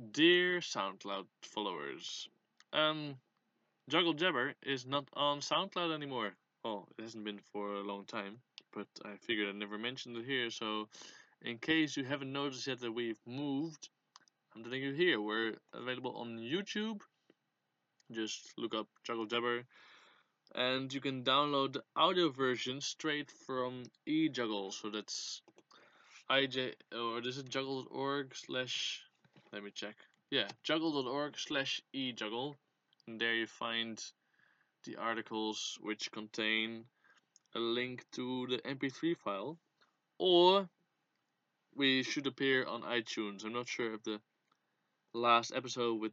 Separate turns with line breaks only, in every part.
Dear SoundCloud followers, um, Juggle Jabber is not on SoundCloud anymore. Well, it hasn't been for a long time, but I figured I never mentioned it here, so in case you haven't noticed yet that we've moved, I'm telling you here, we're available on YouTube. Just look up Juggle Jabber, and you can download the audio version straight from eJuggle. So that's ij or this is juggle.org slash let me check. Yeah, juggle.org slash ejuggle. And there you find the articles which contain a link to the mp3 file. Or we should appear on iTunes. I'm not sure if the last episode with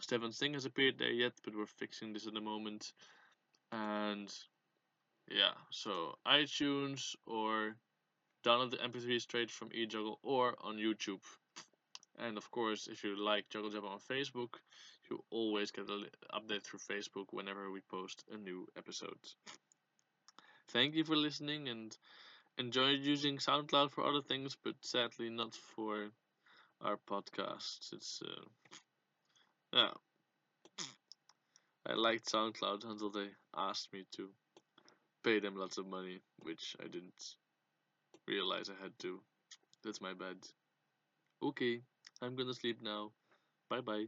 Stefan Sing has appeared there yet, but we're fixing this at the moment. And yeah, so iTunes or download the mp3 straight from eJuggle or on YouTube. And of course, if you like Juggle Jabber on Facebook, you always get an update through Facebook whenever we post a new episode. Thank you for listening and enjoyed using SoundCloud for other things, but sadly not for our podcasts. It's uh, yeah. I liked SoundCloud until they asked me to pay them lots of money, which I didn't realize I had to. That's my bad. Okay. I'm gonna sleep now. Bye bye.